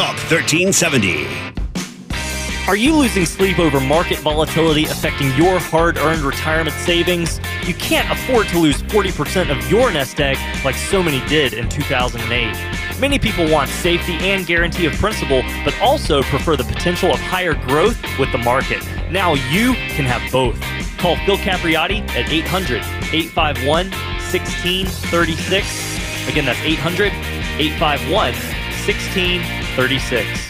Talk 1370. Are you losing sleep over market volatility affecting your hard earned retirement savings? You can't afford to lose 40% of your nest egg like so many did in 2008. Many people want safety and guarantee of principal, but also prefer the potential of higher growth with the market. Now you can have both. Call Phil Capriotti at 800 851 1636. Again, that's 800 851 1636. 36.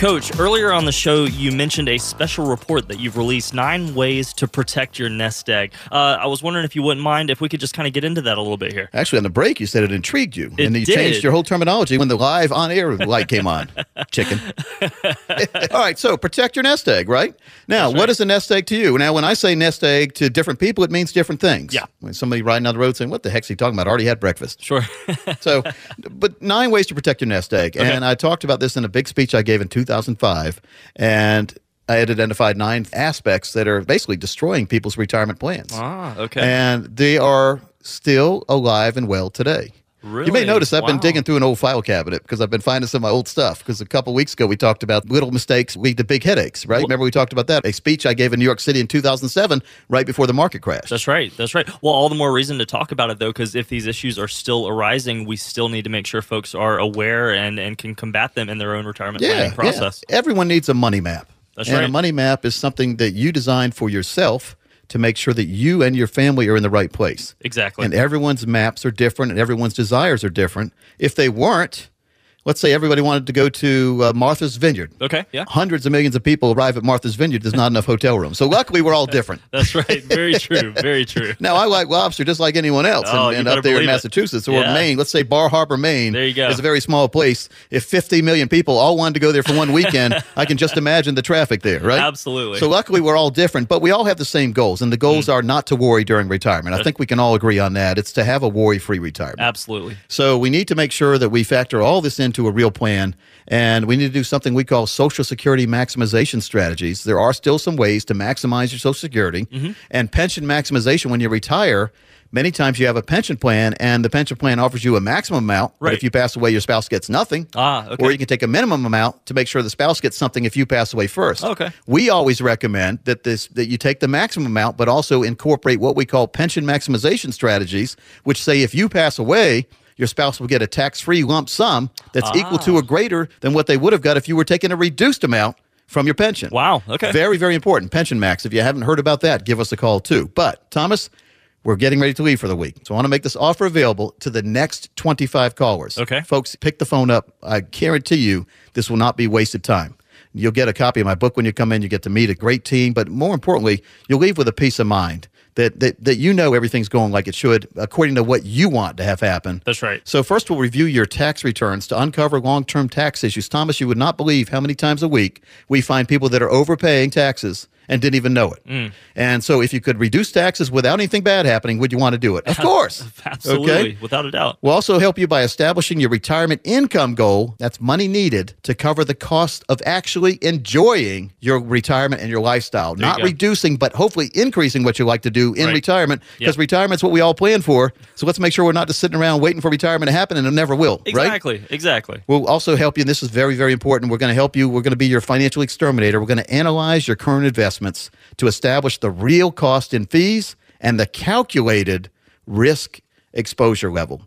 Coach, earlier on the show, you mentioned a special report that you've released nine ways to protect your nest egg. Uh, I was wondering if you wouldn't mind if we could just kind of get into that a little bit here. Actually, on the break, you said it intrigued you. It and you did. changed your whole terminology when the live on air light came on. Chicken. All right, so protect your nest egg, right? Now, what is a nest egg to you? Now, when I say nest egg to different people, it means different things. Yeah. When somebody riding down the road saying, What the heck's he talking about? I already had breakfast. Sure. So, but nine ways to protect your nest egg. And I talked about this in a big speech I gave in 2005. And I had identified nine aspects that are basically destroying people's retirement plans. ah, okay. And they are still alive and well today. You may notice I've been digging through an old file cabinet because I've been finding some of my old stuff. Because a couple weeks ago we talked about little mistakes lead to big headaches, right? Remember we talked about that? A speech I gave in New York City in 2007, right before the market crashed. That's right. That's right. Well, all the more reason to talk about it, though, because if these issues are still arising, we still need to make sure folks are aware and, and can combat them in their own retirement planning process. Yeah. Everyone needs a money map. That's and a money map is something that you design for yourself to make sure that you and your family are in the right place. Exactly. And everyone's maps are different and everyone's desires are different. If they weren't, let's say everybody wanted to go to uh, Martha's Vineyard. okay. Yeah. Hundreds of millions of people arrive at Martha's Vineyard. There's not enough hotel rooms. So luckily, we're all different. That's right. Very true. Very true. Now, I like lobster just like anyone else. Oh, and and up there in believe it. Massachusetts or Yeah. Maine, let's say Bar Harbor, Maine, There you go. is a very small place. If 50 million people all wanted to go there for one weekend, I can just imagine the traffic there, right? Absolutely. So luckily, we're all different, but we all have the same goals. And the goals Mm. are not to worry during retirement. I think we can all agree on that. It's to have a worry free retirement. Absolutely. So we need to make sure that we factor all this into a real plan, and we need to do something we call Social Security maximization strategies. There are still some ways to maximize your Social Security Mm-hmm. and pension maximization when you retire. Many times you have a pension plan, and the pension plan offers you a maximum amount. But Right. if you pass away, your spouse gets nothing. Ah, okay. Or you can take a minimum amount to make sure the spouse gets something if you pass away first. Okay. We always recommend that this that you take the maximum amount, but also incorporate what we call pension maximization strategies, which say if you pass away, your spouse will get a tax-free lump sum that's equal to Ah. or greater than what they would have got if you were taking a reduced amount from your pension. Wow. Okay. Very, very important. Pension max. If you haven't heard about that, give us a call too. But Thomas, we're getting ready to leave for the week. So I want to make this offer available to the next 25 callers. Okay. Folks, pick the phone up. I guarantee you this will not be wasted time. You'll get a copy of my book when you come in. You get to meet a great team, but more importantly, you'll leave with a peace of mind that, that, that you know everything's going like it should according to what you want to have happen. That's right. So first, we'll review your tax returns to uncover long-term tax issues. Thomas, you would not believe how many times a week we find people that are overpaying taxes and didn't even know it. Mm. And so, if you could reduce taxes without anything bad happening, would you want to do it? Of course. Absolutely. Okay? Without a doubt. We'll also help you by establishing your retirement income goal. That's money needed to cover the cost of actually enjoying your retirement and your lifestyle. you Not go. reducing, but hopefully increasing what you like to do in Right. retirement because Yep. retirement's what we all plan for. So let's make sure we're not just sitting around waiting for retirement to happen and it never will. Right? Exactly. Exactly. We'll also help you, and this is very, very important. We're going to help you. We're going to be your financial exterminator. We're going to analyze your current investments to establish the real cost in fees and the calculated risk exposure level.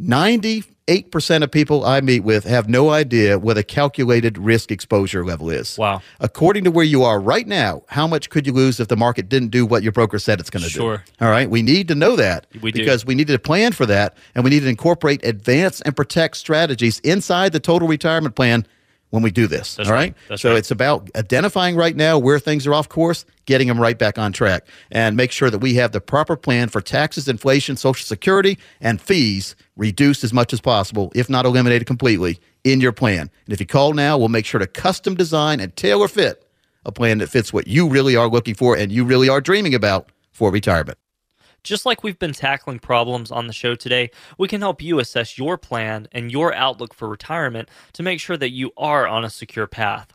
98% of people I meet with have no idea what a calculated risk exposure level is. Wow. According to where you are right now, how much could you lose if the market didn't do what your broker said it's going to Sure. do? All right. We need to know that We do. because we need to plan for that and we need to incorporate advance and protect strategies inside the total retirement plan when we do this. That's all right. right. That's so right. it's about identifying right now where things are off course, getting them right back on track, and make sure that we have the proper plan for taxes, inflation, Social Security, and fees reduced as much as possible, if not eliminated completely, in your plan. And if you call now, we'll make sure to custom design and tailor fit a plan that fits what you really are looking for and you really are dreaming about for retirement. Just like we've been tackling problems on the show today, we can help you assess your plan and your outlook for retirement to make sure that you are on a secure path.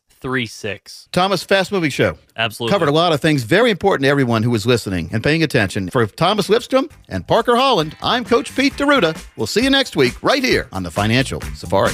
Thomas, fast moving show. Absolutely. Covered a lot of things very important to everyone who was listening and paying attention. For Thomas Lipstrom and Parker Holland, I'm Coach Pete D'Arruda. We'll see you next week right here on the Financial Safari.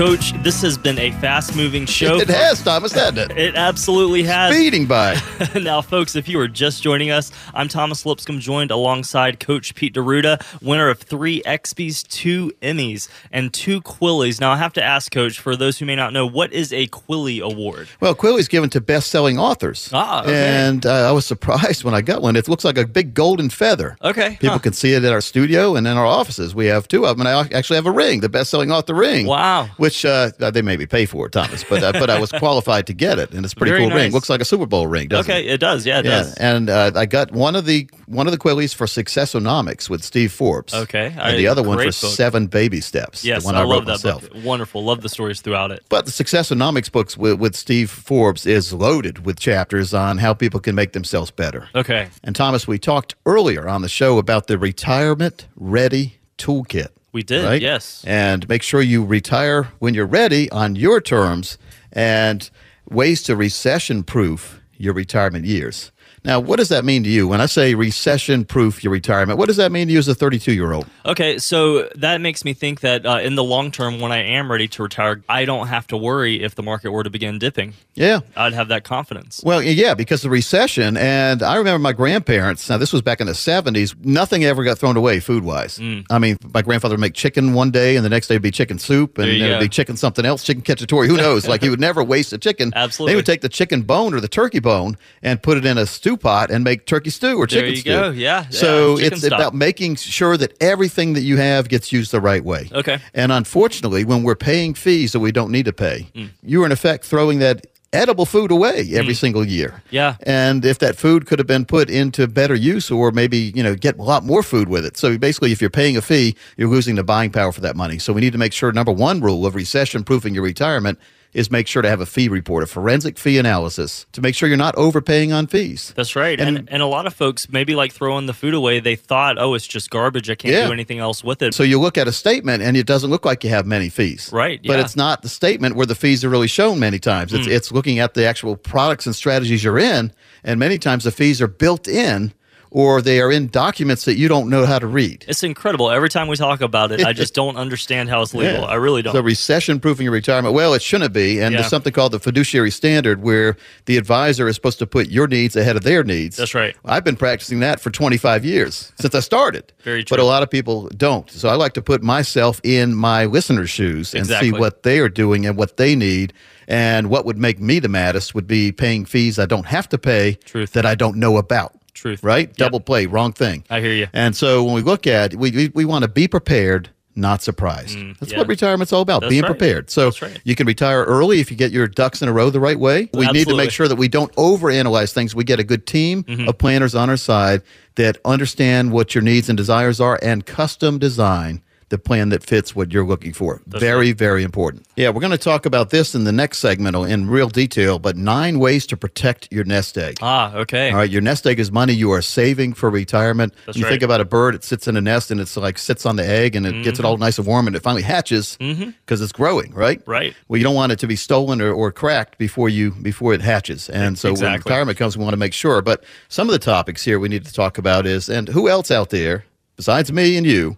Coach, this has been a fast moving show. It has, Thomas, hasn't it? It absolutely has. Speeding by. now, folks, if you are just joining us, I'm Thomas Lipscomb, joined alongside Coach Pete D'Arruda, winner of three XBs, two Emmys, and two Quillies. Now, I have to ask, Coach, for those who may not know, what is a Quilly Award? Well, Quilly's given to best-selling authors. Ah, okay. And uh, I was surprised when I got one. It looks like a big golden feather. Okay, People huh. can see it at our studio and in our offices. We have two of them, and I actually have a ring, the best-selling author ring. Wow. Which uh, they maybe pay for it, Thomas, but uh, but I was qualified to get it, and it's a pretty Very cool ring. Looks like a Super Bowl ring, doesn't it? Okay, it? it does. Yeah, it Yeah, does. and uh, I got one of the one of the Quillies for Successonomics with Steve Forbes. Okay, and I- the other one for book. Seven Baby Steps. Yes, the one I, I, love wrote that myself. book. Wonderful. Love the stories throughout it. But the Successonomics books with, with Steve Forbes is loaded with chapters on how people can make themselves better. Okay. And Thomas, we talked earlier on the show about the retirement ready toolkit. We did, right? yes. And make sure you retire when you're ready on your terms and ways to recession proof your retirement years. Now, what does that mean to you? When I say recession proof your retirement, what does that mean to you as a 32 year old? Okay, so that makes me think that uh, in the long term, when I am ready to retire, I don't have to worry if the market were to begin dipping. Yeah. I'd have that confidence. Well, yeah, because the recession, and I remember my grandparents. Now, this was back in the '70s. Nothing ever got thrown away food wise. Mm. I mean, my grandfather would make chicken one day, and the next day would be chicken soup, and There you then it'd be chicken something else, chicken cacciatore. Who knows? like he would never waste a chicken. Absolutely. They would take the chicken bone or the turkey bone and put it in a stew pot and make turkey stew or There chicken you stew. go. Yeah, So yeah, it's about making sure that everything that you have gets used the right way. Okay. And unfortunately, when we're paying fees that we don't need to pay, Mm. you're in effect throwing that edible food away every single year. Yeah. And if that food could have been put into better use or maybe, you know, get a lot more food with it. So basically if you're paying a fee, you're losing the buying power for that money. So we need to make sure number one rule of recession proofing your retirement is make sure to have a fee report, a forensic fee analysis to make sure you're not overpaying on fees. That's right. And, and a lot of folks maybe like throwing the food away. They thought, oh, it's just garbage. I can't Yeah. do anything else with it. So you look at a statement and it doesn't look like you have many fees. Right, But it's not the statement where the fees are really shown many times. It's, hmm. it's looking at the actual products and strategies you're in. And many times the fees are built in or they are in documents that you don't know how to read. it's incredible. Every time we talk about it, I just don't understand how it's legal. Yeah. I really don't. So recession proofing your retirement. Well, it shouldn't be. And Yeah. there's something called the fiduciary standard where the advisor is supposed to put your needs ahead of their needs. That's right. I've been practicing that for 25 years since I started. Very true. But a lot of people don't. So I like to put myself in my listeners' shoes and Exactly. see what they are doing and what they need. And what would make me the maddest would be paying fees I don't have to pay Truth. that I don't know about. Truth. Right? Yep. Double play, wrong thing. I hear you. And so when we look at we we, we want to be prepared not surprised. That's yeah. what retirement's all about, That's being right. prepared. So right. you can retire early if you get your ducks in a row the right way. We need to make sure that we don't overanalyze things. We get a good team Mm-hmm. of planners on our side that understand what your needs and desires are and custom design the plan that fits what you're looking for. very, very important. Yeah, we're going to talk about this in the next segment in real detail, but nine ways to protect your nest egg. Ah, okay. All right, your nest egg is money you are saving for retirement. That's you right. think about a bird; it sits in a nest and it's like sits on the egg and it gets it all Mm-hmm. nice and warm and it finally hatches because it's growing, right? Right. Well, you don't want it to be stolen or, or cracked before you before it hatches, and so when retirement comes, we want to make sure. But some of the topics here we need to talk about is, and who else out there besides me and you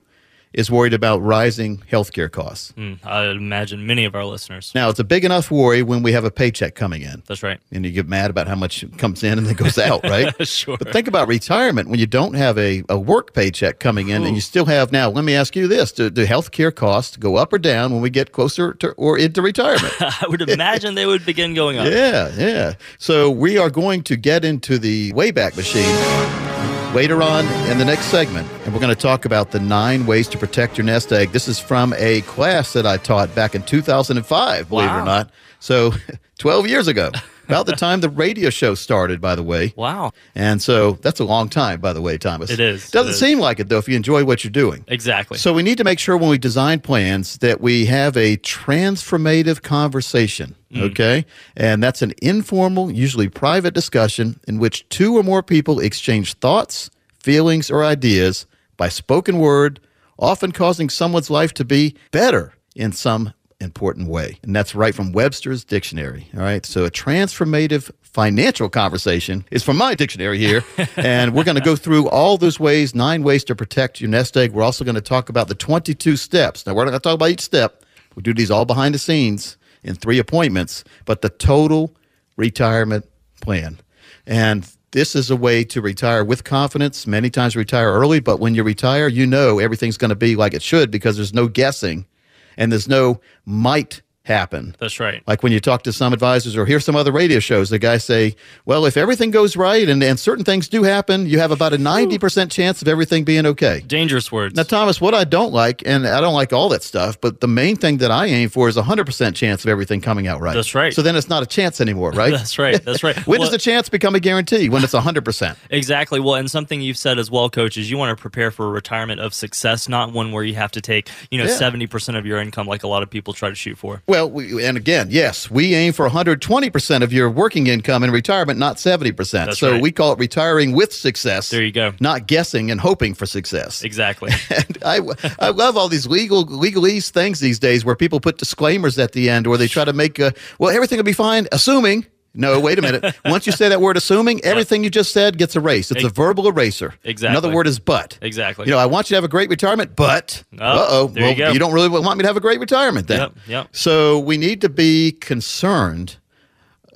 is worried about rising healthcare costs? Mm, I imagine many of our listeners. Now, it's a big enough worry when we have a paycheck coming in That's right. and you get mad about how much comes in and then goes out, right? Sure. But think about retirement when you don't have a, a work paycheck coming in and you still have now. Let me ask you this: Do, do health care costs go up or down when we get closer to or into retirement? I would imagine they would begin going up. yeah, yeah. So we are going to get into the Wayback Machine later on in the next segment, and we're going to talk about the nine ways to protect your nest egg. This is from a class that I taught back in 2005, believe it or not. So 12 years ago, about the time the radio show started, by the way. Wow. And so that's a long time, by the way, Thomas. It is. Doesn't It is. seem like it, though, if you enjoy what you're doing. Exactly. So we need to make sure when we design plans that we have a transformative conversation. Mm. Okay. And that's an informal, usually private discussion in which two or more people exchange thoughts, feelings, or ideas by spoken word, often causing someone's life to be better in some important way. And that's right from Webster's dictionary. All right. So a transformative financial conversation is from my dictionary here. and we're going to go through all those ways, nine ways to protect your nest egg. We're also going to talk about the 22 steps. Now, we're not going to talk about each step. We do these all behind the scenes in three appointments, but the total retirement plan. And this is a way to retire with confidence. Many times retire early, but when you retire, you know everything's going to be like it should because there's no guessing and there's no might happen. That's right. Like when you talk to some advisors or hear some other radio shows, the guys say, well, if everything goes right and, and certain things do happen, you have about a 90% chance of everything being okay. Dangerous words. Now, Thomas, what I don't like, and I don't like all that stuff, but the main thing that I aim for is a 100% chance of everything coming out right. That's right. So then it's not a chance anymore, right? That's right. That's right. when Well- does the chance become a guarantee? When it's 100%. Exactly. Well, and something you've said as well, coach, is you want to prepare for a retirement of success, not one where you have to take, you know, Yeah. seventy percent of your income, like a lot of people try to shoot for. Well, we, and again, yes, we aim for 120% of your working income in retirement, not 70%. That's so right. we call it retiring with success. There you go. Not guessing and hoping for success. Exactly. And I, I love all these legal legalese things these days where people put disclaimers at the end or they try to make a, well, everything will be fine, assuming. No, wait a minute. Once you say that word assuming, everything you just said gets erased. It's a verbal eraser. Exactly. Another word is but. Exactly. You know, I want you to have a great retirement, but Oh, uh oh, there well, you go. don't really want me to have a great retirement then. Yep, yep. So we need to be concerned.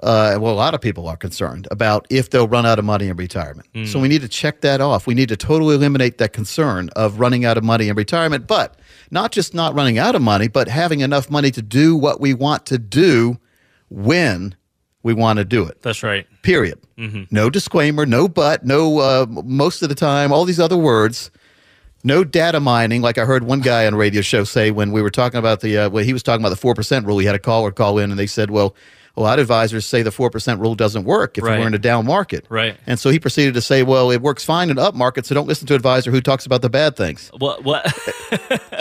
Uh, well, a lot of people are concerned about if they'll run out of money in retirement. Hmm. So we need to check that off. We need to totally eliminate that concern of running out of money in retirement, but not just not running out of money, but having enough money to do what we want to do when we want to do it That's right. period. Mm-hmm. No disclaimer, no but, no uh, most of the time, all these other words. No data mining, like I heard one guy on a radio show say when we were talking about the, uh, when he was talking about the 4% rule, he had a caller call in and they said, well, a lot of advisors say the 4% rule doesn't work if Right. we're in a down market. Right. And so he proceeded to say, well, it works fine in up markets, so don't listen to an advisor who talks about the bad things. What? What?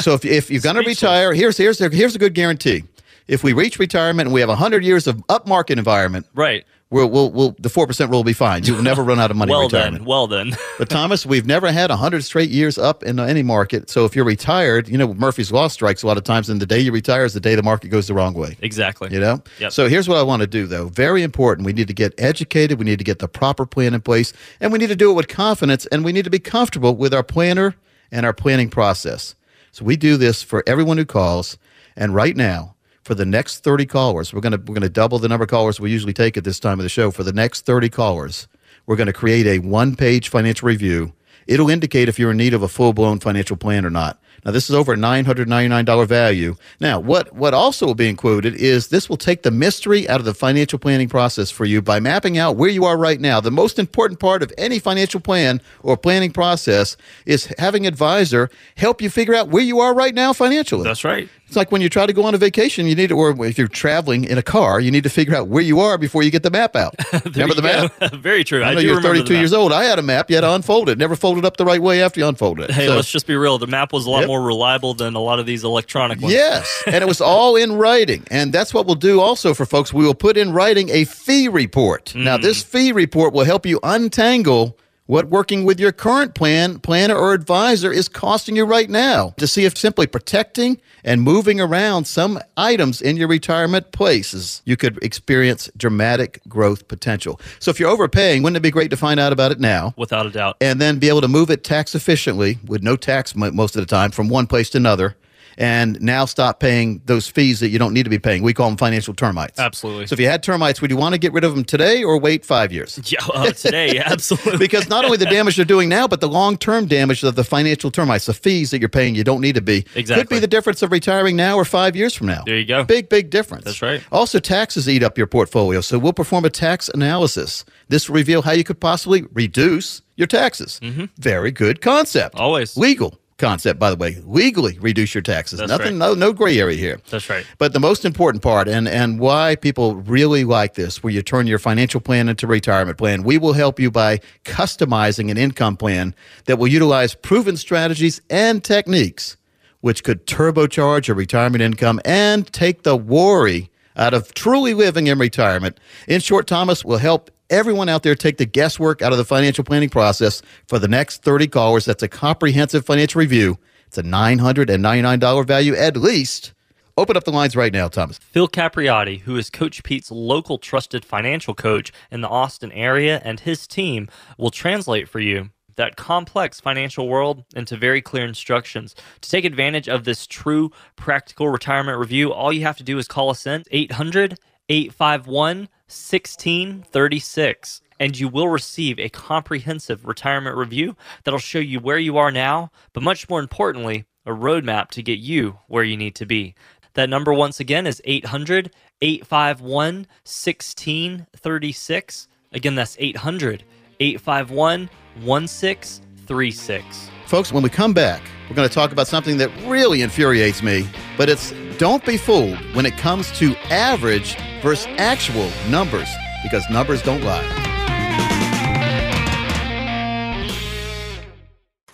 So if, if you're going to retire, here's, here's, here's a good guarantee. If we reach retirement and we have 100 years of up market environment, right. we'll, we'll, we'll, the 4% rule will be fine. You will never run out of money in Well retirement. then. Well then. But Thomas, we've never had 100 straight years up in any market. So if you're retired, you know, Murphy's Law strikes a lot of times, and the day you retire is the day the market goes the wrong way. exactly. You know? Yep. So here's what I want to do, though. Very important. We need to get educated. We need to get the proper plan in place, and we need to do it with confidence, and we need to be comfortable with our planner and our planning process. So we do this for everyone who calls, and right now, for the next 30 callers, we're going to we're going to double the number of callers we usually take at this time of the show. For the next 30 callers, we're going to create a one-page financial review. It'll indicate if you're in need of a full-blown financial plan or not. Now, this is over a $999 value. Now, what, what also will be included is this will take the mystery out of the financial planning process for you by mapping out where you are right now. The most important part of any financial plan or planning process is having advisor help you figure out where you are right now financially. That's right. It's like when you try to go on a vacation, you need to, or if you're traveling in a car, you need to figure out where you are before you get the map out. remember the map? Very true. I I, know you're 32 years old. I had a map. You had to unfold it. Never folded up the right way after you unfolded it. Hey, So- let's just be real. The map was a lot Yep. more reliable than a lot of these electronic ones. Yes, and it was all in writing. And that's what we'll do also for folks. We will put in writing a fee report. Now, hmm. this fee report will help you untangle what working with your current plan, planner, or advisor is costing you right now to see if simply protecting and moving around some items in your retirement places, you could experience dramatic growth potential. So if you're overpaying, wouldn't it be great to find out about it now? Without a doubt. and then be able to move it tax efficiently with no tax most of the time from one place to another and now stop paying those fees that you don't need to be paying. We call them financial termites. Absolutely. So if you had termites, would you want to get rid of them today or wait five years? Yeah, uh, today, absolutely. Because not only the damage they're doing now, but the long term damage of the financial termites, the fees that you're paying you don't need to be. Exactly. Could be the difference of retiring now or five years from now. There you go. Big, big difference. That's right. Also, taxes eat up your portfolio. So we'll perform a tax analysis. This will reveal how you could possibly reduce your taxes. Very good concept. Mm-hmm. Always. Legal concept, by the way. Legally reduce your taxes. That's Nothing, right. no, no gray area here. That's right. But the most important part, and, and why people really like this, where you turn your financial plan into retirement plan, we will help you by customizing an income plan that will utilize proven strategies and techniques, which could turbocharge your retirement income and take the worry out of truly living in retirement. In short, Thomas will help everyone out there take the guesswork out of the financial planning process for the next 30 callers. That's a comprehensive financial review. It's a $999 value at least. Open up the lines right now, Thomas. Phil Capriati, who is Coach Pete's local trusted financial coach in the Austin area, and his team will translate for you that complex financial world into very clear instructions. To take advantage of this true practical retirement review, all you have to do is call us in 800 851 1636 and you will receive a comprehensive retirement review that'll show you where you are now, but much more importantly, a roadmap to get you where you need to be. That number, once again, is 800 851 1636. Again, that's 800 851 1636. Folks, when we come back, we're going to talk about something that really infuriates me, but it's don't be fooled when it comes to average versus actual numbers because numbers don't lie.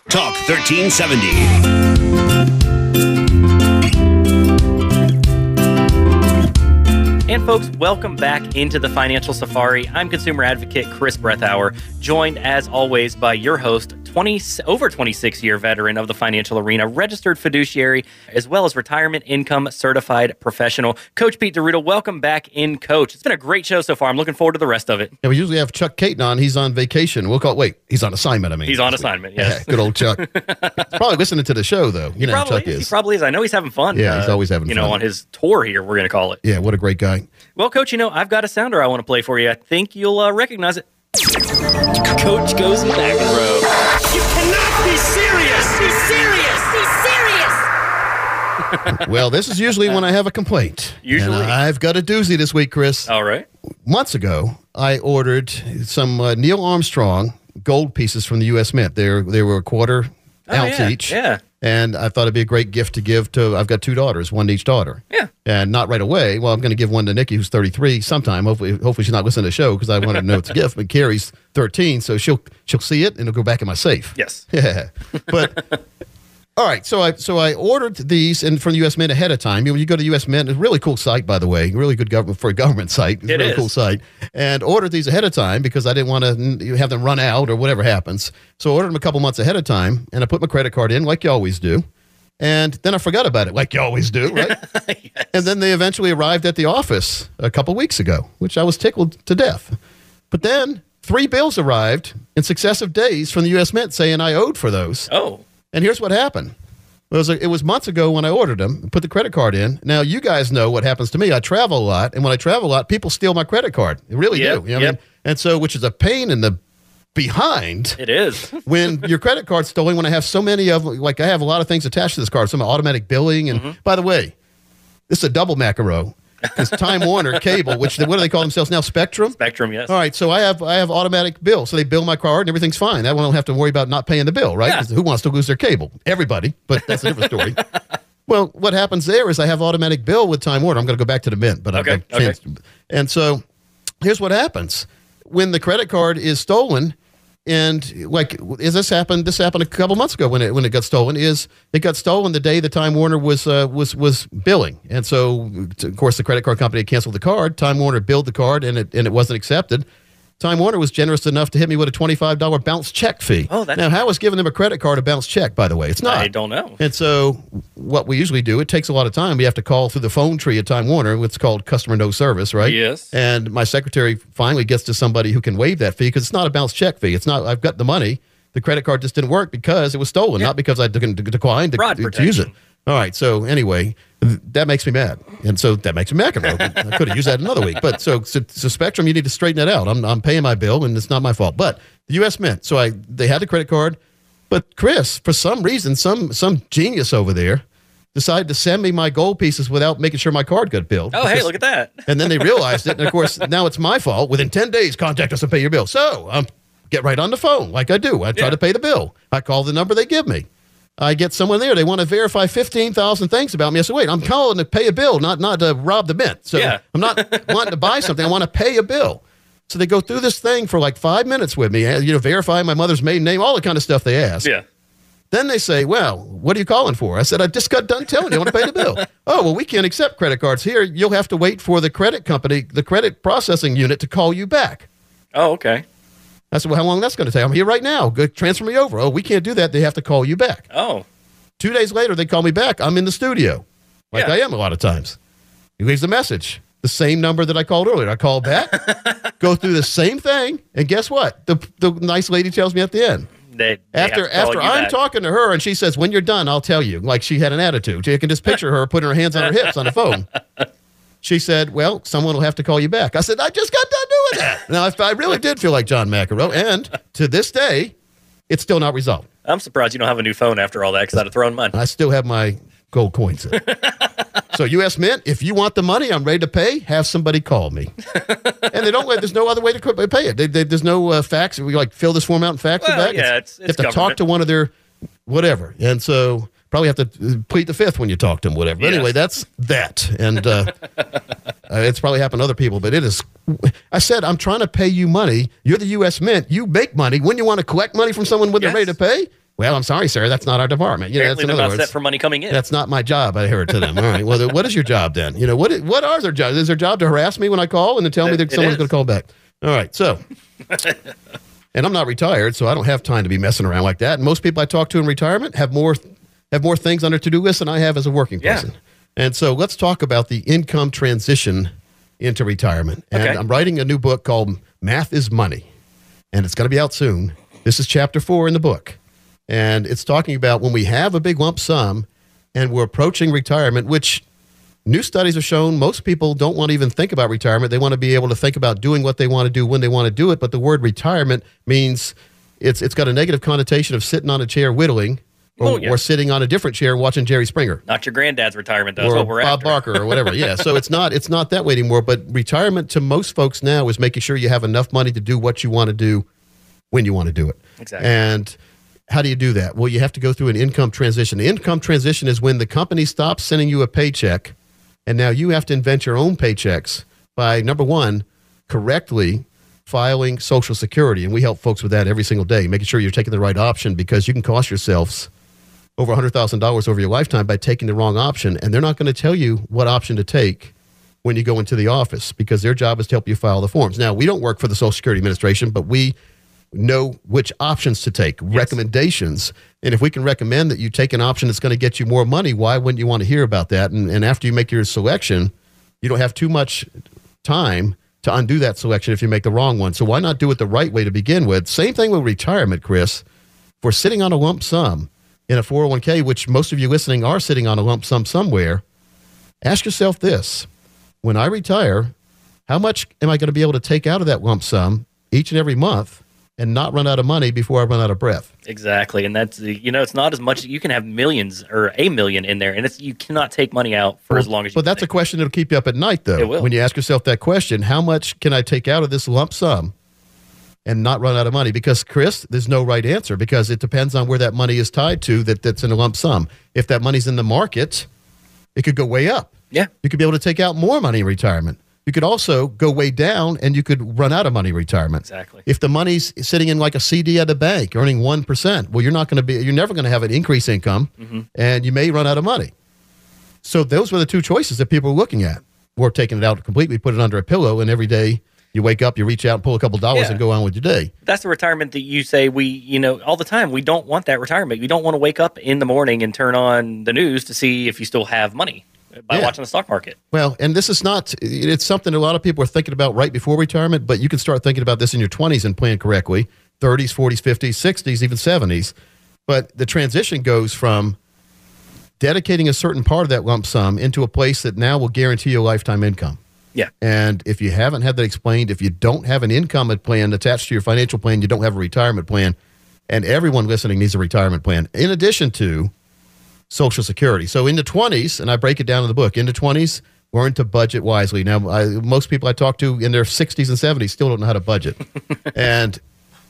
Talk 1370. And folks, welcome back into the Financial Safari. I'm consumer advocate Chris Brethauer, joined as always by your host, 20 over 26 year veteran of the financial arena, registered fiduciary, as well as retirement income certified professional, Coach Pete D'Arruda. Welcome back in, Coach. It's been a great show so far. I'm looking forward to the rest of it. Yeah, we usually have Chuck Caton on. He's on vacation. We'll call. Wait, he's on assignment. I mean, He's on assignment, yes. Yeah, good old Chuck. he's probably listening to the show though. You know, Probably Chuck is. He probably is. I know he's having fun. uh, Yeah, he's always having you know, on his tour here, we're going to call it. yeah, what a great guy. Well, Coach, you know, I've got a sounder I want to play for you. I think you'll uh, recognize it. Coach goes back row. You cannot be serious! Be serious! Be serious! Well, this is usually when I have a complaint. Usually. And I've got a doozy this week, Chris. All right. Months ago, I ordered some uh, Neil Armstrong gold pieces from the U.S. Mint. They were, they were a quarter Oh, ounce yeah, each. yeah. And I thought it'd be a great gift to give to. I've got two daughters, one to each daughter. Yeah. And not right away. Well, I'm going to give one to Nikki, who's 33, sometime. Hopefully, hopefully she's not listening to the show because I wanted to know it's a gift. But Carrie's 13, so she'll she'll see it and it'll go back in my safe. Yes. Yeah. But all right, so I so I ordered these and from the U.S. Mint ahead of time. You, know, you go to U.S. Mint, it's a really cool site, by the way, really good government for a government site. It's a really is. cool site, and ordered these ahead of time because I didn't want to have them run out or whatever happens. So I ordered them a couple months ahead of time, and I put my credit card in like you always do, and then I forgot about it like you always do, right? And then they eventually arrived at the office a couple weeks ago, which I was tickled to death. But then three bills arrived in successive days from the U.S. Mint saying I owed for those. Oh, And here's what happened. It was, it was months ago when I ordered them, put the credit card in. Now, you guys know what happens to me. I travel a lot, and when I travel a lot, people steal my credit card. They really Yep, do. You know what I mean? And so, which is a pain in the behind It is. when your credit card's stolen when I have so many of like I have a lot of things attached to this card, some automatic billing and Mm-hmm. by the way, this is a double macaro because Time Warner cable, which what do they call themselves now? Spectrum. Spectrum, yes. All right, so I have I have automatic bill, so they bill my card and everything's fine. That one don't have to worry about not paying the bill, right? Yeah. Who wants to lose their cable? Everybody, but that's a different story. well, what happens there is I have automatic bill with Time Warner. I'm going to go back to the mint, but Okay, I've got And so here's what happens when the credit card is stolen. And like, is this happened? This happened a couple months ago when it when it got stolen. Is it got stolen the day the Time Warner was uh, was was billing, and so of course the credit card company canceled the card. Time Warner billed the card, and it and it wasn't accepted. Time Warner was generous enough to hit me with a twenty five dollar bounce check fee. Oh, that's- now how is giving them a credit card a bounce check? By the way, it's not. I don't know. And so, what we usually do, it takes a lot of time. We have to call through the phone tree at Time Warner, what's called customer no service, right? Yes. And my secretary finally gets to somebody who can waive that fee because it's not a bounce check fee. It's not, I've got the money. The credit card just didn't work because it was stolen, not because I de- de- declined to, to use it. All right. So, anyway, that makes me mad. And so that makes me mad. I could have used that another week. But so, so, so, Spectrum, you need to straighten that out. I'm, I'm paying my bill and it's not my fault. But the U.S. Mint, so I they had the credit card. But Chris, for some reason, some some genius over there decided to send me my gold pieces without making sure my card got billed. Oh, hey, look at that. And then they realized it, and of course now it's my fault. Within ten days, contact us and pay your bill. So um, get right on the phone, like I do. I try Yeah. to pay the bill. I call the number they give me. I get someone there. They want to verify fifteen thousand things about me. I said, wait, I'm calling to pay a bill, not not to rob the mint. So Yeah. I'm not wanting to buy something. I want to pay a bill. So they go through this thing for like five minutes with me, eh, you know, verify my mother's maiden name, all the kind of stuff they ask. Yeah. Then they say, Well, what are you calling for? I said, I just got done telling you I want to pay the bill. oh, well, we can't accept credit cards here. You'll have to wait for the credit company, the credit processing unit to call you back. Oh, okay. I said, Well, how long that's going to take? I'm here right now. Go transfer me over. Oh, we can't do that. They have to call you back. Oh, Two days later, they call me back. I'm in the studio, like Yeah. I am a lot of times. He leaves a message, the same number that I called earlier. I call back, go through the same thing, and guess what? The, the nice lady tells me at the end, they, they after have to call after I'm back. talking to her and she says, "When you're done, I'll tell you." Like she had an attitude. You can just picture her putting her hands on her hips on the phone. She said, "Well, someone will have to call you back." I said, "I just got done doing that." Now, if I really did feel like John McEnroe, and to this day, it's still not resolved. I'm surprised you don't have a new phone after all that because I'd have thrown mine. I still have my gold coins. In. so, U.S. Mint, if you want the money, I'm ready to pay. Have somebody call me. and they don't. There's no other way to pay it. They, they, there's no uh, fax. We like fill this form out and fax Well, it back. yeah, it's- you it's have to talk to one of their whatever. And so probably have to uh, plead the fifth when you talk to them, whatever. But Yes. Anyway, that's that. And uh, uh, it's probably happened to other people, but it is. I said, I'm trying to pay you money. You're the U.S. Mint. You make money. When you want to collect money from someone when Yes. they're ready to pay, well, I'm sorry, sir. That's not our department. You know, that's in other not words. set for money coming in. That's not my job. I heard to them. All right. Well, what is your job then? You know, what what are their jobs? Is their job to harass me when I call and to tell me that someone's going to call back? All right. So, and I'm not retired, so I don't have time to be messing around like that. And most people I talk to in retirement have more have more things on their to do list than I have as a working Yeah. person. And so, let's talk about the income transition into retirement. And Okay. I'm writing a new book called Math is Money, and it's going to be out soon. This is chapter four in the book. And it's talking about when we have a big lump sum and we're approaching retirement, which new studies have shown most people don't want to even think about retirement. They want to be able to think about doing what they want to do when they want to do it. But the word retirement means it's, it's got a negative connotation of sitting on a chair whittling or, Oh, yeah. or sitting on a different chair watching Jerry Springer Not your granddad's retirement. That's or what we're Bob after. Barker or whatever. Yeah. So it's not it's not that way anymore. But retirement to most folks now is making sure you have enough money to do what you want to do when you want to do it. Exactly. And how do you do that? Well, you have to go through an income transition. The income transition is when the company stops sending you a paycheck, and now you have to invent your own paychecks by number one, correctly filing Social Security. And we help folks with that every single day, making sure you're taking the right option because you can cost yourselves over $100,000 over your lifetime by taking the wrong option. And they're not going to tell you what option to take when you go into the office because their job is to help you file the forms. Now, we don't work for the Social Security Administration, but we know which options to take, recommendations. And if we can recommend that you take an option that's going to get you more money, why wouldn't you want to hear about that? And, and after you make your selection, you don't have too much time to undo that selection if you make the wrong one. So why not do it the right way to begin with? Same thing with retirement, Chris. We're sitting on a lump sum in a 401k, which most of you listening are sitting on a lump sum somewhere, ask yourself this when I retire, how much am I going to be able to take out of that lump sum each and every month and not run out of money before I run out of breath. Exactly, and that's you know it's not as much. You can have millions or a million in there, and it's you cannot take money out for as long as. you But that's a question that'll keep you up at night, though. It will. When you ask yourself that question, how much can I take out of this lump sum and not run out of money? Because, Chris, there's no right answer because it depends on where that money is tied to that, that's in a lump sum. If that money's in the market, it could go way up. yeah. You could be able to take out more money in retirement. You could also go way down and you could run out of money in retirement. Exactly. If the money's sitting in like a CD at a bank earning 1%, well, you're not going to be, you're never going to have an increase income Mm-hmm. and you may run out of money. So those were the two choices that people were looking at. Or taking it out completely, put it under a pillow, and every day you wake up, you reach out and pull a couple dollars Yeah. and go on with your day. That's the retirement that you say we, you know, all the time. We don't want that retirement. We don't want to wake up in the morning and turn on the news to see if you still have money by Yeah. watching the stock market. Well, and this is not, it's something a lot of people are thinking about right before retirement, but you can start thinking about this in your 20s and plan correctly 30s, 40s, 50s, 60s, even 70s. But the transition goes from dedicating a certain part of that lump sum into a place that now will guarantee you a lifetime income. Yeah. And if you haven't had that explained, if you don't have an income plan attached to your financial plan, you don't have a retirement plan. And everyone listening needs a retirement plan, in addition to Social Security. So in the 20s, and I break it down in the book, in the 20s, learn to budget wisely. Now, I, most people I talk to in their 60s and 70s still don't know how to budget. and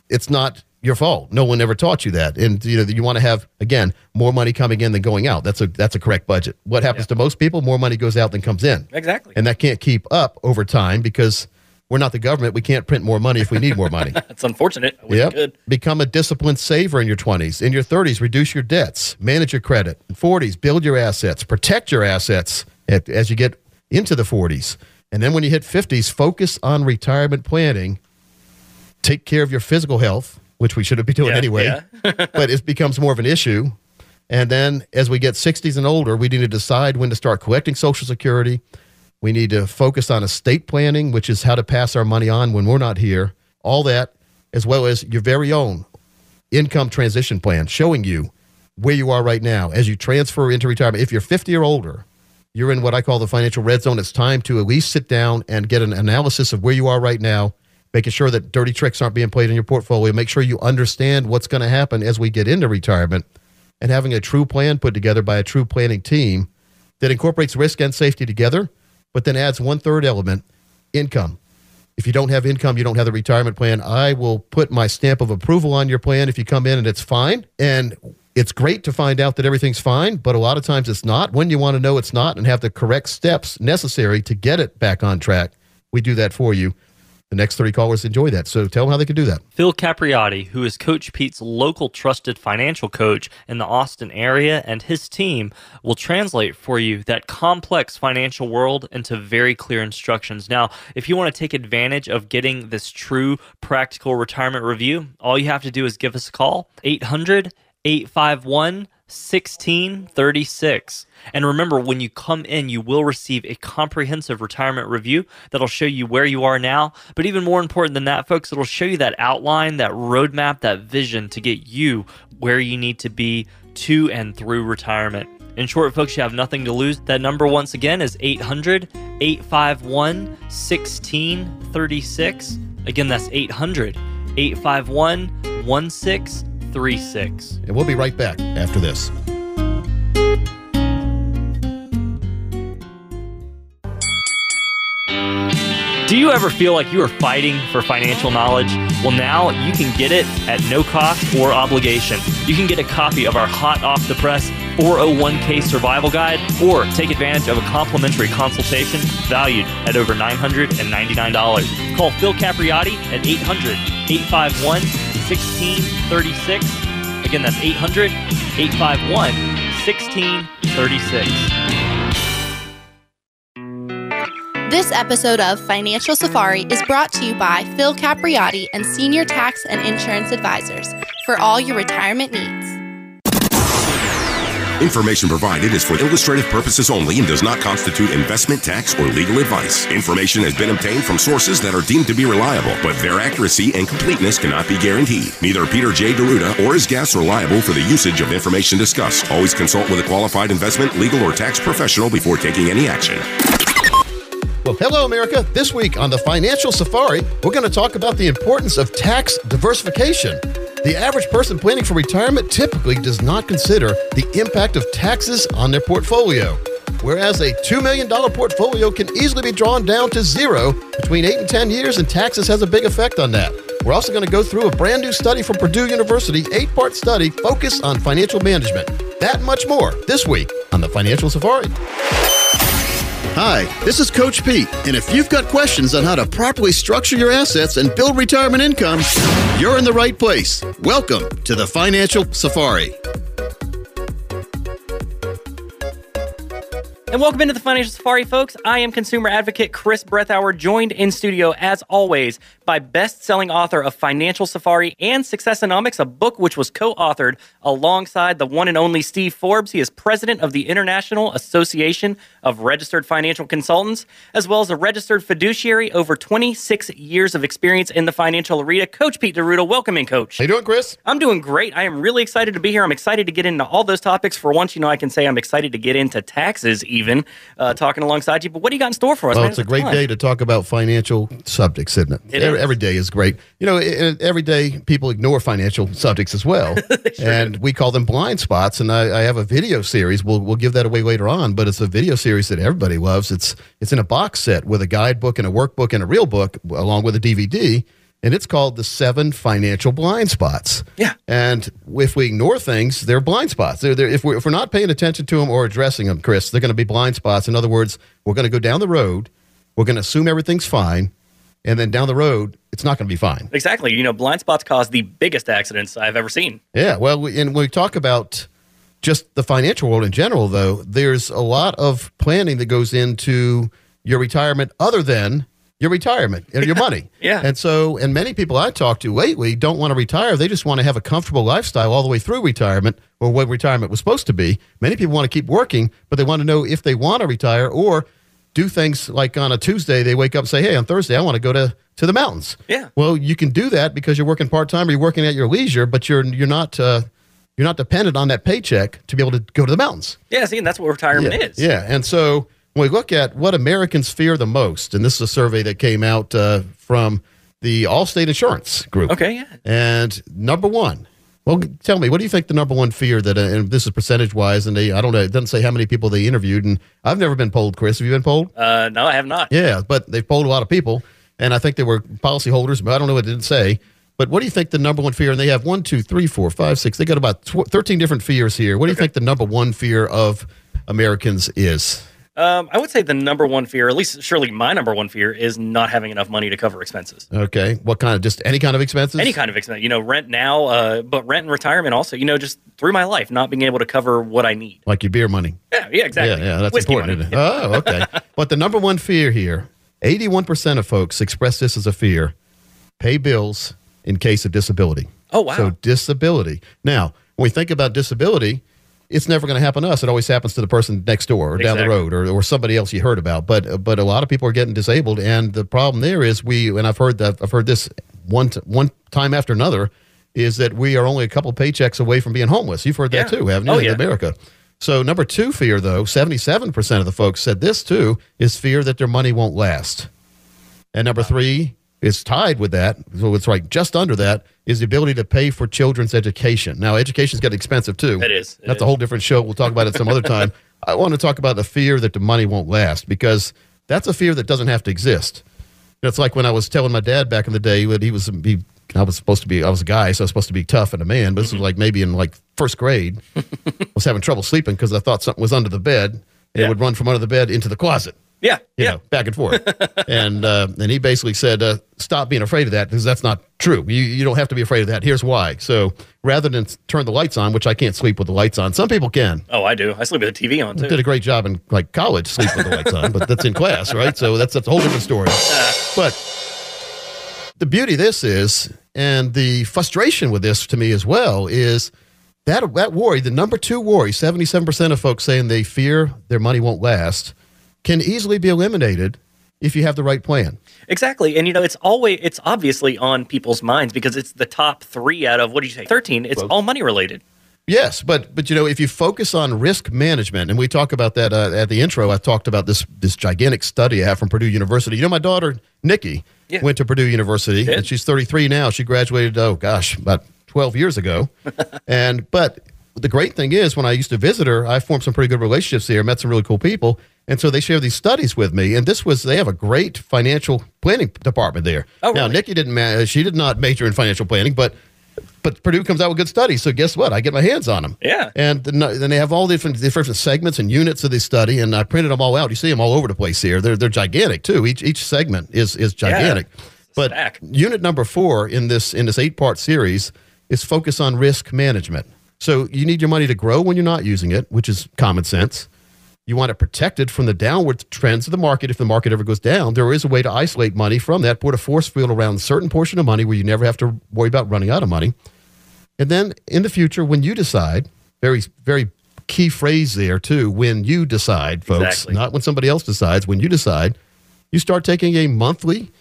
it's not your fault. No one ever taught you that. And you know, you want to have again more money coming in than going out. That's a that's a correct budget. What happens to most people? More money goes out than comes in. Exactly. And that can't keep up over time because we're not the government. We can't print more money if we need more money. That's unfortunate. Yep. Become a disciplined saver in your 20s. In your 30s, reduce your debts, manage your credit. In 40s, build your assets, protect your assets at, as you get into the 40s. And then when you hit 50s, focus on retirement planning. Take care of your physical health, which we shouldn't be doing Yeah, anyway, yeah. but it becomes more of an issue. And then as we get 60s and older, we need to decide when to start collecting Social Security. We need to focus on estate planning, which is how to pass our money on when we're not here. All that, as well as your very own income transition plan, showing you where you are right now as you transfer into retirement. If you're 50 or older, you're in what I call the financial red zone. It's time to at least sit down and get an analysis of where you are right now, making sure that dirty tricks aren't being played in your portfolio, make sure you understand what's going to happen as we get into retirement, and having a true plan put together by a true planning team that incorporates risk and safety together, but then adds one third element income. If you don't have income, you don't have the retirement plan. I will put my stamp of approval on your plan if you come in and it's fine. And it's great to find out that everything's fine, but a lot of times it's not. When you want to know it's not and have the correct steps necessary to get it back on track, we do that for you. The next three callers enjoy that. So tell them how they can do that. Phil Capriati, who is Coach Pete's local trusted financial coach in the Austin area, and his team will translate for you that complex financial world into very clear instructions. Now, if you want to take advantage of getting this true practical retirement review, all you have to do is give us a call 800 851 1636. And remember, when you come in, you will receive a comprehensive retirement review that'll show you where you are now. But even more important than that, folks, it'll show you that outline, that roadmap, that vision to get you where you need to be to and through retirement. In short, folks, you have nothing to lose. That number, once again, is 800 851 1636. Again, that's 800 851 1636. And we'll be right back after this. Do you ever feel like you are fighting for financial knowledge? Well, now you can get it at no cost or obligation. You can get a copy of our hot off the press 401k survival guide or take advantage of a complimentary consultation valued at over $999. Call Phil Capriati at 800 851 1636. Again, that's 800 851 1636. This episode of Financial Safari is brought to you by Phil Capriati and Senior Tax and Insurance Advisors for all your retirement needs. Information provided is for illustrative purposes only and does not constitute investment, tax, or legal advice. Information has been obtained from sources that are deemed to be reliable, but their accuracy and completeness cannot be guaranteed. Neither Peter J. D'Arruda or his guests are liable for the usage of information discussed. Always consult with a qualified investment, legal, or tax professional before taking any action. Well, hello, America. This week on the Financial Safari, we're going to talk about the importance of tax diversification. The average person planning for retirement typically does not consider the impact of taxes on their portfolio. Whereas a $2 million portfolio can easily be drawn down to zero between 8 and 10 years, and taxes has a big effect on that. We're also going to go through a brand new study from Purdue University, eight part study focused on financial management. That much more this week on the Financial Safari. Hi, this is Coach Pete, and if you've got questions on how to properly structure your assets and build retirement income, you're in the right place. Welcome to the Financial Safari. And welcome into the Financial Safari, folks. I am consumer advocate Chris Breathauer, joined in studio, as always, by best selling author of Financial Safari and Successonomics, a book which was co authored alongside the one and only Steve Forbes. He is president of the International Association of Registered Financial Consultants, as well as a registered fiduciary, over 26 years of experience in the financial arena. Coach Pete D'Arruda, welcome in, Coach. How you doing, Chris? I'm doing great. I am really excited to be here. I'm excited to get into all those topics. For once, you know, I can say I'm excited to get into taxes, even uh, talking alongside you. But what do you got in store for us? Well, man? it's a great ton. day to talk about financial subjects, isn't it? It every, day is great. You know, i- i- every day people ignore financial subjects as well, and we call them blind spots. And I, I have a video series. We'll we'll give that away later on, but it's a video series that everybody loves. It's it's in a box set with a guidebook and a workbook and a real book, along with a DVD. And it's called the Seven Financial Blind Spots. Yeah. And if we ignore things, they're blind spots. They're, they're, if, we're, if we're not paying attention to them or addressing them, Chris, they're going to be blind spots. In other words, we're going to go down the road, we're going to assume everything's fine, and then down the road, it's not going to be fine. Exactly. You know, blind spots cause the biggest accidents I've ever seen. Yeah. Well, we, and when we talk about just the financial world in general, though, there's a lot of planning that goes into your retirement other than your retirement and your money. Yeah. And so, and many people I talk to lately don't want to retire. They just want to have a comfortable lifestyle all the way through retirement or what retirement was supposed to be. Many people want to keep working, but they want to know if they want to retire or do things like on a Tuesday, they wake up and say, Hey, on Thursday, I want to go to, to the mountains. Yeah. Well, you can do that because you're working part time or you're working at your leisure, but you're, you're not, uh, you're not dependent on that paycheck to be able to go to the mountains. Yeah, see, and that's what retirement Yeah. is. Yeah. And so when we look at what Americans fear the most, and this is a survey that came out uh, from the Allstate Insurance Group. Okay, yeah. And number one, well, tell me, what do you think the number one fear that, uh, and this is percentage wise, and they, I don't know, it doesn't say how many people they interviewed. And I've never been polled, Chris. Have you been polled? Uh, no, I have not. Yeah, but they've polled a lot of people, and I think they were policyholders, but I don't know what it didn't say. But what do you think the number one fear? And they have one, two, three, four, five, six. They got about tw- thirteen different fears here. What do you think the number one fear of Americans is? Um, I would say the number one fear, at least surely my number one fear, is not having enough money to cover expenses. Okay, what kind of just any kind of expenses? Any kind of expense, you know, rent now, uh, but rent and retirement also, you know, just through my life, not being able to cover what I need. like your beer money. Yeah, yeah, exactly. Yeah, yeah, that's Whiskey important. it? Oh, okay. but the number one fear here: eighty-one percent of folks express this as a fear. Pay bills in case of disability. Oh, wow. So disability. Now, when we think about disability, it's never going to happen to us. It always happens to the person next door or down the road or, or somebody else you heard about. But but a lot of people are getting disabled, and the problem there is we and I've heard that I've heard this one t- one time after another is that we are only a couple paychecks away from being homeless. You've heard that Yeah. too, haven't you? Oh, in yeah. America. So number two fear though, seventy seven percent of the folks said this too is fear that their money won't last. And number three is tied with that. So it's like just under that is the ability to pay for children's education. Now, education's getting expensive too. It is. It That's is. a whole different show. We'll talk about it some other time. I want to talk about the fear that the money won't last because that's a fear that doesn't have to exist. It's like when I was telling my dad back in the day that he was he, I was supposed to be I was a guy, so I was supposed to be tough and a man. But this was mm-hmm. like maybe in like first grade. I was having trouble sleeping because I thought something was under the bed. And Yeah. it would run from under the bed into the closet Yeah, you yeah. know, back and forth. and uh, and he basically said, uh, "Stop being afraid of that because that's not true. You you don't have to be afraid of that. Here's why. So rather than turn the lights on, which I can't sleep with the lights on, some people can. Oh, I do. I sleep with the TV on too. Did a great job in like college, sleep with the lights on, but that's in class, right? So that's that's a whole different story. But the beauty of this is, and the frustration with this to me as well is that that worry, the number two worry, seventy seven percent of folks saying they fear their money won't last, can easily be eliminated if you have the right plan. Exactly. And you know, it's always it's obviously on people's minds because it's the top three out of what do you say? Thirteen. It's all money related. Yes, but but you know, if you focus on risk management, and we talk about that uh, at the intro, I talked about this this gigantic study I have from Purdue University. You know, my daughter Nikki Yeah. went to Purdue University, Did? and she's 33 now. She graduated, oh gosh, about 12 years ago. and but the great thing is, when I used to visit her, I formed some pretty good relationships here, met some really cool people, and so they share these studies with me. And this was they have a great financial planning department there. Oh, now really? Nikki didn't ma- uh, she did not major in financial planning, but but Purdue comes out with good studies. So guess what? I get my hands on them. Yeah. And then they have all different different segments and units of this study, and I printed them all out. You see them all over the place here. They're they're gigantic too. Each each segment is is gigantic. Yeah. But Stack. unit number four in this in this eight part series is focus on risk management. So you need your money to grow when you're not using it, which is common sense. You want it protected from the downward trends of the market. If the market ever goes down, there is a way to isolate money from that. Put a force field around a certain portion of money where you never have to worry about running out of money. And then in the future, when you decide, very, very key phrase there too, when you decide, folks, Exactly. not when somebody else decides, when you decide, you start taking a monthly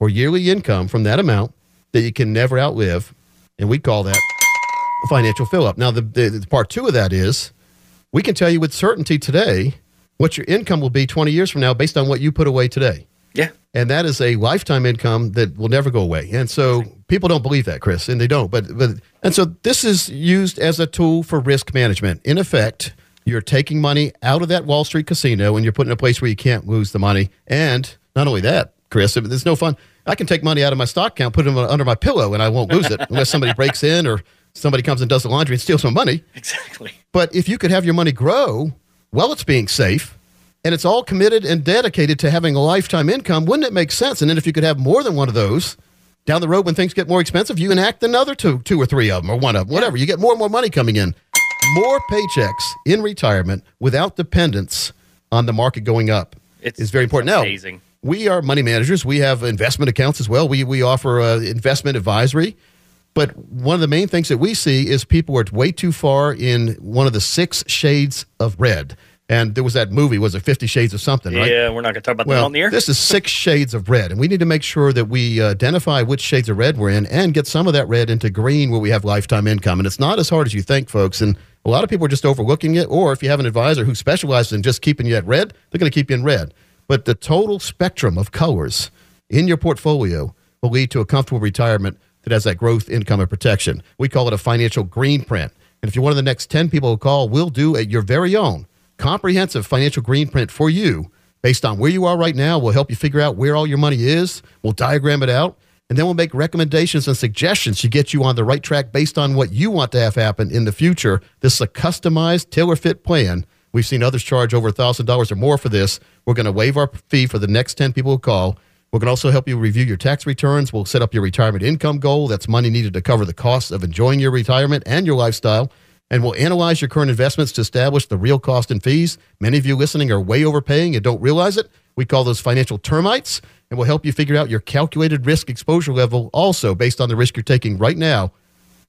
or yearly income from that amount that you can never outlive. And we call that a financial fill up. Now, the, the, the part two of that is we can tell you with certainty today what your income will be 20 years from now based on what you put away today. Yeah. And that is a lifetime income that will never go away. And so people don't believe that, Chris, and they don't. But but and so this is used as a tool for risk management. In effect, you're taking money out of that Wall Street casino and you're putting it in a place where you can't lose the money. And not only that, Chris, there's no fun. I can take money out of my stock account, put it under my pillow, and I won't lose it unless somebody breaks in or somebody comes and does the laundry and steals some money. Exactly. But if you could have your money grow while it's being safe and it's all committed and dedicated to having a lifetime income, wouldn't it make sense? And then if you could have more than one of those down the road when things get more expensive, you enact another two, two or three of them or one of them, whatever. You get more and more money coming in. More paychecks in retirement without dependence on the market going up It's- is very important. it's Now, amazing. we are money managers. We have investment accounts as well. We, we offer uh, investment advisory. But one of the main things that we see is people are way too far in one of the six shades of red. And there was that movie, was it Fifty Shades of something, right? Yeah, we're not going to talk about that Well, on the air. this is six shades of red, and we need to make sure that we uh, identify which shades of red we're in and get some of that red into green where we have lifetime income. And it's not as hard as you think, folks. And a lot of people are just overlooking it. Or if you have an advisor who specializes in just keeping you at red, they're going to keep you in red. But the total spectrum of colors in your portfolio will lead to a comfortable retirement that has that growth, income, and protection. We call it a financial green print. And if you're one of the next 10 people who call, we'll do a, your very own comprehensive financial green print for you based on where you are right now. We'll help you figure out where all your money is. We'll diagram it out. And then we'll make recommendations and suggestions to get you on the right track based on what you want to have happen in the future. This is a customized, tailor fit plan. We've seen others charge over $1,000 or more for this. We're going to waive our fee for the next 10 people who call. Going to also help you review your tax returns. We'll set up your retirement income goal. That's money needed to cover the costs of enjoying your retirement and your lifestyle. And we'll analyze your current investments to establish the real cost and fees. Many of you listening are way overpaying and don't realize it. We call those financial termites. And we'll help you figure out your calculated risk exposure level also based on the risk you're taking right now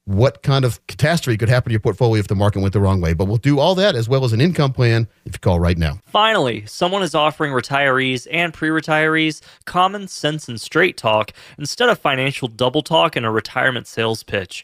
what kind of catastrophe could happen to your portfolio if the market went the wrong way. But we'll do all that as well as an income plan if you call right now. Finally, someone is offering retirees and pre retirees common sense and straight talk instead of financial double talk and a retirement sales pitch.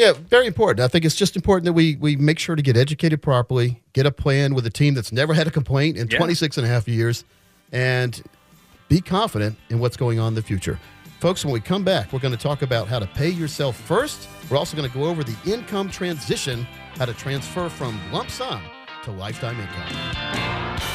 Yeah, very important. I think it's just important that we we make sure to get educated properly, get a plan with a team that's never had a complaint in Yeah. 26 and a half years, and be confident in what's going on in the future. Folks, when we come back, we're going to talk about how to pay yourself first. We're also going to go over the income transition, how to transfer from lump sum to lifetime income.